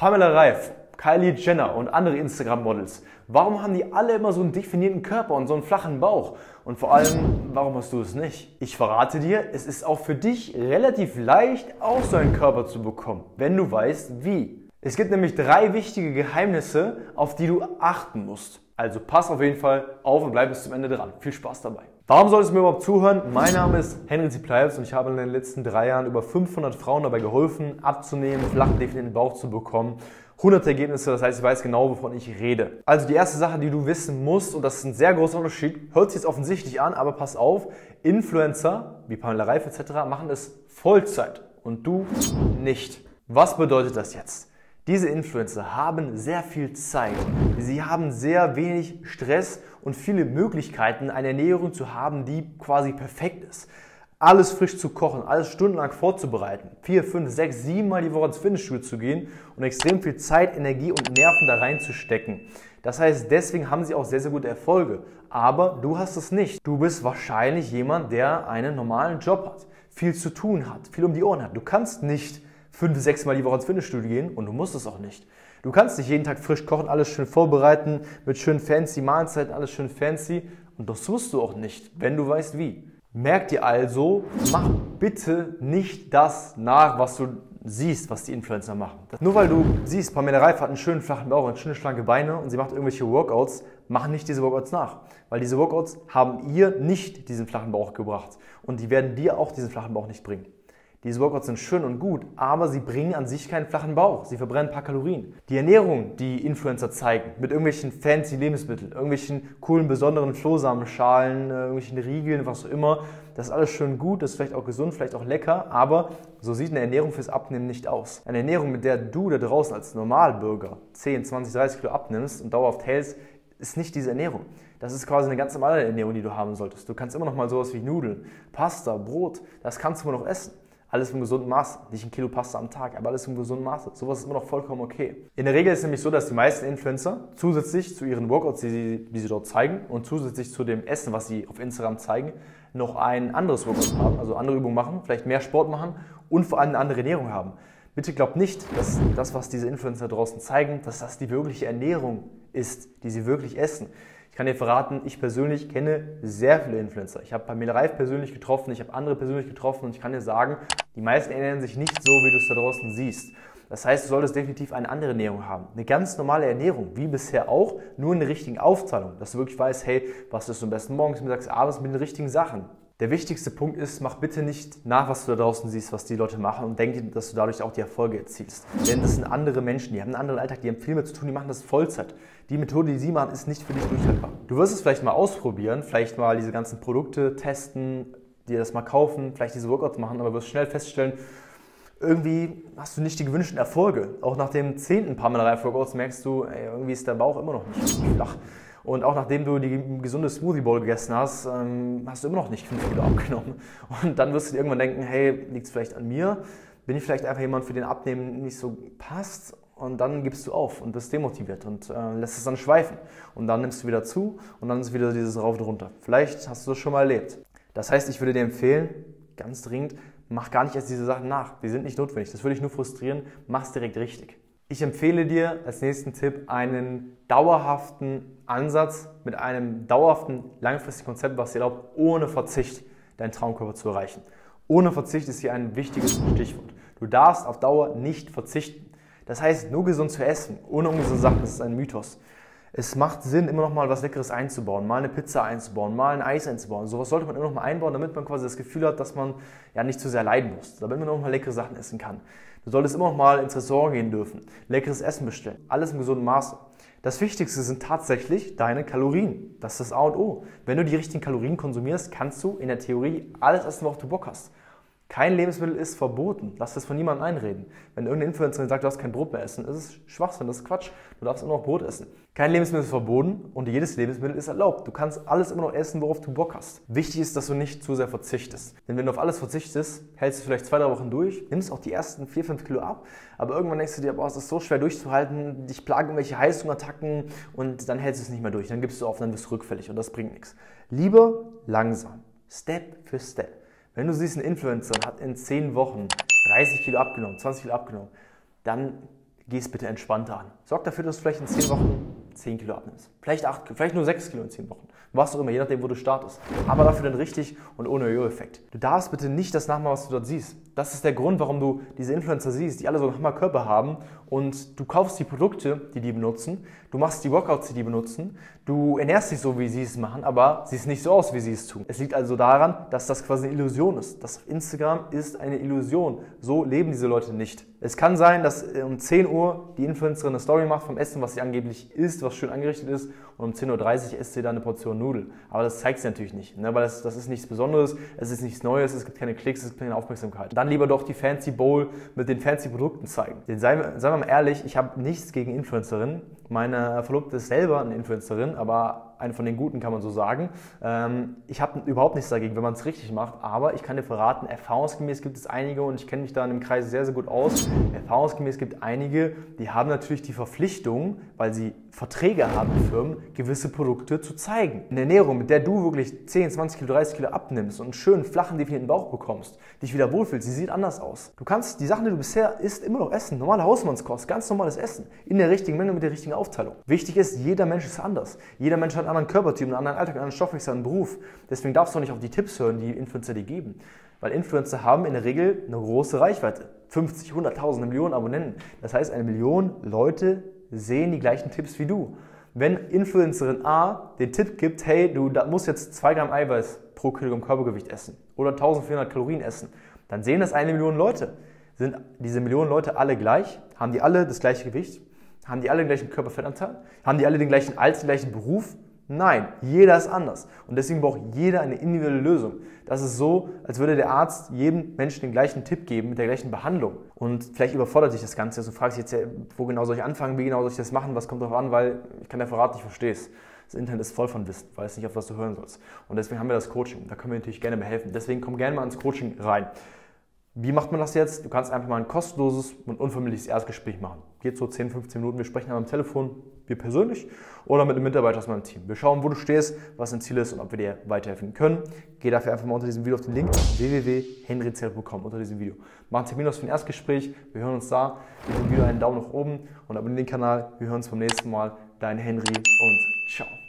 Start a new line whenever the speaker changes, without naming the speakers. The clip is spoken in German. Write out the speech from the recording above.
Pamela Reif, Kylie Jenner und andere Instagram-Models. Warum haben die alle immer so einen definierten Körper und so einen flachen Bauch? Und vor allem, warum hast du es nicht? Ich verrate dir, es ist auch für dich relativ leicht, auch so einen Körper zu bekommen, wenn du weißt, wie. Es gibt nämlich drei wichtige Geheimnisse, auf die du achten musst. Also pass auf jeden Fall auf und bleib bis zum Ende dran. Viel Spaß dabei. Warum solltest du mir überhaupt zuhören? Mein Name ist Henry Ziplaius und ich habe in den letzten drei Jahren über 500 Frauen dabei geholfen, abzunehmen, flachen, definierten Bauch zu bekommen. 100 Ergebnisse, das heißt, ich weiß genau, wovon ich rede. Also die erste Sache, die du wissen musst, und das ist ein sehr großer Unterschied, hört sich jetzt offensichtlich an, aber pass auf, Influencer wie Pamela Reif etc. machen es Vollzeit und du nicht. Was bedeutet das jetzt? Diese Influencer haben sehr viel Zeit. Sie haben sehr wenig Stress und viele Möglichkeiten, eine Ernährung zu haben, die quasi perfekt ist. Alles frisch zu kochen, alles stundenlang vorzubereiten, vier, fünf, sechs, sieben Mal die Woche ins Fitnessstudio zu gehen und extrem viel Zeit, Energie und Nerven da reinzustecken. Das heißt, deswegen haben sie auch sehr, sehr gute Erfolge. Aber du hast es nicht. Du bist wahrscheinlich jemand, der einen normalen Job hat, viel zu tun hat, viel um die Ohren hat. Du kannst nicht fünf, sechs Mal die Woche ins Fitnessstudio gehen und du musst es auch nicht. Du kannst nicht jeden Tag frisch kochen, alles schön vorbereiten, mit schön fancy Mahlzeiten, alles schön fancy. Und das tust du auch nicht, wenn du weißt wie. Merk dir also, mach bitte nicht das nach, was du siehst, was die Influencer machen. Nur weil du siehst, Pamela Reif hat einen schönen flachen Bauch und schöne schlanke Beine und sie macht irgendwelche Workouts, mach nicht diese Workouts nach. Weil diese Workouts haben ihr nicht diesen flachen Bauch gebracht. Und die werden dir auch diesen flachen Bauch nicht bringen. Diese Workouts sind schön und gut, aber sie bringen an sich keinen flachen Bauch. Sie verbrennen ein paar Kalorien. Die Ernährung, die Influencer zeigen, mit irgendwelchen fancy Lebensmitteln, irgendwelchen coolen, besonderen Flohsamenschalen, äh, irgendwelchen Riegeln, was auch immer, das ist alles schön gut, das ist vielleicht auch gesund, vielleicht auch lecker, aber so sieht eine Ernährung fürs Abnehmen nicht aus. Eine Ernährung, mit der du da draußen als Normalbürger 10, 20, 30 Kilo abnimmst und dauerhaft hältst, ist nicht diese Ernährung. Das ist quasi eine ganz normale Ernährung, die du haben solltest. Du kannst immer noch mal sowas wie Nudeln, Pasta, Brot, das kannst du immer noch essen. Alles im gesunden Maß. Nicht ein Kilo Pasta am Tag, aber alles im gesunden Maße. Sowas ist immer noch vollkommen okay. In der Regel ist es nämlich so, dass die meisten Influencer zusätzlich zu ihren Workouts, die sie, die sie dort zeigen, und zusätzlich zu dem Essen, was sie auf Instagram zeigen, noch ein anderes Workout haben, also andere Übungen machen, vielleicht mehr Sport machen und vor allem eine andere Ernährung haben. Bitte glaubt nicht, dass das, was diese Influencer draußen zeigen, dass das die wirkliche Ernährung ist, die sie wirklich essen. Ich kann dir verraten, ich persönlich kenne sehr viele Influencer. Ich habe Pamela Reif persönlich getroffen, ich habe andere persönlich getroffen und ich kann dir sagen, die meisten ernähren sich nicht so, wie du es da draußen siehst. Das heißt, du solltest definitiv eine andere Ernährung haben. Eine ganz normale Ernährung, wie bisher auch, nur in der richtigen Aufteilung. Dass du wirklich weißt, hey, was ist am besten morgens, mittags, abends mit den richtigen Sachen. Der wichtigste Punkt ist, mach bitte nicht nach, was du da draußen siehst, was die Leute machen und denke, dass du dadurch auch die Erfolge erzielst. Denn das sind andere Menschen, die haben einen anderen Alltag, die haben viel mehr zu tun, die machen das Vollzeit. Die Methode, die sie machen, ist nicht für dich durchhaltbar. Du wirst es vielleicht mal ausprobieren, vielleicht mal diese ganzen Produkte testen, dir das mal kaufen, vielleicht diese Workouts machen, aber wirst schnell feststellen, irgendwie hast du nicht die gewünschten Erfolge. Auch nach dem zehnten Pamela Reif Workouts merkst du, ey, irgendwie ist der Bauch immer noch nicht flach. Und auch nachdem du die gesunde Smoothie Bowl gegessen hast, ähm, hast du immer noch nicht 5 Kilo abgenommen. Und dann wirst du dir irgendwann denken, hey, liegt es vielleicht an mir? Bin ich vielleicht einfach jemand, für den Abnehmen nicht so passt? Und dann gibst du auf und bist demotiviert und äh, lässt es dann schweifen. Und dann nimmst du wieder zu und dann ist wieder dieses Rauf und runter. Vielleicht hast du das schon mal erlebt. Das heißt, ich würde dir empfehlen, ganz dringend, mach gar nicht erst diese Sachen nach. Die sind nicht notwendig. Das würde dich nur frustrieren. Mach's direkt richtig. Ich empfehle dir als nächsten Tipp einen dauerhaften Ansatz mit einem dauerhaften, langfristigen Konzept, was dir erlaubt, ohne Verzicht deinen Traumkörper zu erreichen. Ohne Verzicht ist hier ein wichtiges Stichwort. Du darfst auf Dauer nicht verzichten. Das heißt, nur gesund zu essen, ohne ungesunde Sachen, das ist ein Mythos. Es macht Sinn, immer noch mal was Leckeres einzubauen, mal eine Pizza einzubauen, mal ein Eis einzubauen. Sowas sollte man immer noch mal einbauen, damit man quasi das Gefühl hat, dass man ja nicht zu sehr leiden muss, damit man noch mal leckere Sachen essen kann. Du solltest immer noch mal ins Restaurant gehen dürfen, leckeres Essen bestellen, alles im gesunden Maße. Das Wichtigste sind tatsächlich deine Kalorien. Das ist das A und O. Wenn du die richtigen Kalorien konsumierst, kannst du in der Theorie alles essen, worauf du Bock hast. Kein Lebensmittel ist verboten. Lass das von niemandem einreden. Wenn irgendeine Influencerin sagt, du darfst kein Brot mehr essen, ist es Schwachsinn, das ist Quatsch. Du darfst immer noch Brot essen. Kein Lebensmittel ist verboten und jedes Lebensmittel ist erlaubt. Du kannst alles immer noch essen, worauf du Bock hast. Wichtig ist, dass du nicht zu sehr verzichtest. Denn wenn du auf alles verzichtest, hältst du vielleicht zwei, drei Wochen durch, nimmst auch die ersten vier, fünf Kilo ab, aber irgendwann denkst du dir, boah, es ist so schwer durchzuhalten, dich plagen irgendwelche Heißhungerattacken und dann hältst du es nicht mehr durch. Dann gibst du auf, dann bist du rückfällig und das bringt nichts. Lieber langsam, Step für Step. Wenn du siehst, ein Influencer hat in 10 Wochen 30 Kilo abgenommen, 20 Kilo abgenommen, dann geh es bitte entspannter an. Sorg dafür, dass du vielleicht in 10 Wochen 10 Kilo abnimmst. Vielleicht 8, vielleicht nur 6 Kilo in 10 Wochen. Was auch immer, je nachdem, wo du startest. Aber dafür dann richtig und ohne Jojo-Effekt. Du darfst bitte nicht das nachmachen, was du dort siehst. Das ist der Grund, warum du diese Influencer siehst, die alle so einen Körper haben und du kaufst die Produkte, die die benutzen, du machst die Workouts, die die benutzen, du ernährst dich so, wie sie es machen, aber siehst nicht so aus, wie sie es tun. Es liegt also daran, dass das quasi eine Illusion ist. Das Instagram ist eine Illusion. So leben diese Leute nicht. Es kann sein, dass um 10 Uhr die Influencerin eine Story macht vom Essen, was sie angeblich isst, was schön angerichtet ist und um 10.30 Uhr isst sie dann eine Portion Nudel. Aber das zeigt sie natürlich nicht, ne? weil das, das ist nichts Besonderes, es ist nichts Neues, es gibt keine Klicks, es gibt keine Aufmerksamkeit. Dann lieber doch die Fancy Bowl mit den fancy Produkten zeigen. Denn seien seien wir mal ehrlich, ich habe nichts gegen Influencerinnen. Meine Verlobte ist selber eine Influencerin, aber eine von den Guten, kann man so sagen. Ähm, ich habe überhaupt nichts dagegen, wenn man es richtig macht, aber ich kann dir verraten, erfahrungsgemäß gibt es einige und ich kenne mich da in dem Kreis sehr, sehr gut aus. Erfahrungsgemäß gibt es einige, die haben natürlich die Verpflichtung, weil sie Verträge haben mit Firmen, gewisse Produkte zu zeigen. Eine Ernährung, mit der du wirklich 10, 20 Kilo, 30 Kilo abnimmst und einen schönen, flachen, definierten Bauch bekommst, dich wieder wohlfühlst, sie sieht anders aus. Du kannst die Sachen, die du bisher isst, immer noch essen. Normale Hausmannskost, ganz normales Essen. In der richtigen Menge, mit der richtigen Aufteilung. Wichtig ist, jeder Mensch ist anders. Jeder Mensch hat anderen Körpertyp, einen anderen Alltag, einen anderen Stoffwechsel, einen Beruf. Deswegen darfst du auch nicht auf die Tipps hören, die Influencer dir geben. Weil Influencer haben in der Regel eine große Reichweite. 50, 100.000, Millionen Abonnenten. Das heißt, eine Million Leute sehen die gleichen Tipps wie du. Wenn Influencerin A den Tipp gibt, hey, du musst jetzt 2 Gramm Eiweiß pro Kilogramm Körpergewicht essen oder 1400 Kalorien essen, dann sehen das eine Million Leute. Sind diese Millionen Leute alle gleich? Haben die alle das gleiche Gewicht? Haben die alle den gleichen Körperfettanteil? Haben die alle den gleichen Alter, den gleichen Beruf? Nein, jeder ist anders. Und deswegen braucht jeder eine individuelle Lösung. Das ist so, als würde der Arzt jedem Menschen den gleichen Tipp geben mit der gleichen Behandlung. Und vielleicht überfordert sich das Ganze. Also du fragst dich jetzt, wo genau soll ich anfangen, wie genau soll ich das machen, was kommt darauf an, weil ich kann dir verraten, ich verstehe es. Das Internet ist voll von Wissen, weiß nicht, auf was du hören sollst. Und deswegen haben wir das Coaching. Da können wir natürlich gerne behelfen. Deswegen komm gerne mal ins Coaching rein. Wie macht man das jetzt? Du kannst einfach mal ein kostenloses und unverbindliches Erstgespräch machen. Geht so 10, 15 Minuten. Wir sprechen am Telefon, wir persönlich oder mit einem Mitarbeiter aus meinem Team. Wir schauen, wo du stehst, was dein Ziel ist und ob wir dir weiterhelfen können. Geh dafür einfach mal unter diesem Video auf den Link www.henryzell.com unter diesem Video. Mach einen Termin aus für ein Erstgespräch. Wir hören uns da. Gib dem Video einen Daumen nach oben und abonniere den Kanal. Wir hören uns beim nächsten Mal. Dein Henry und ciao.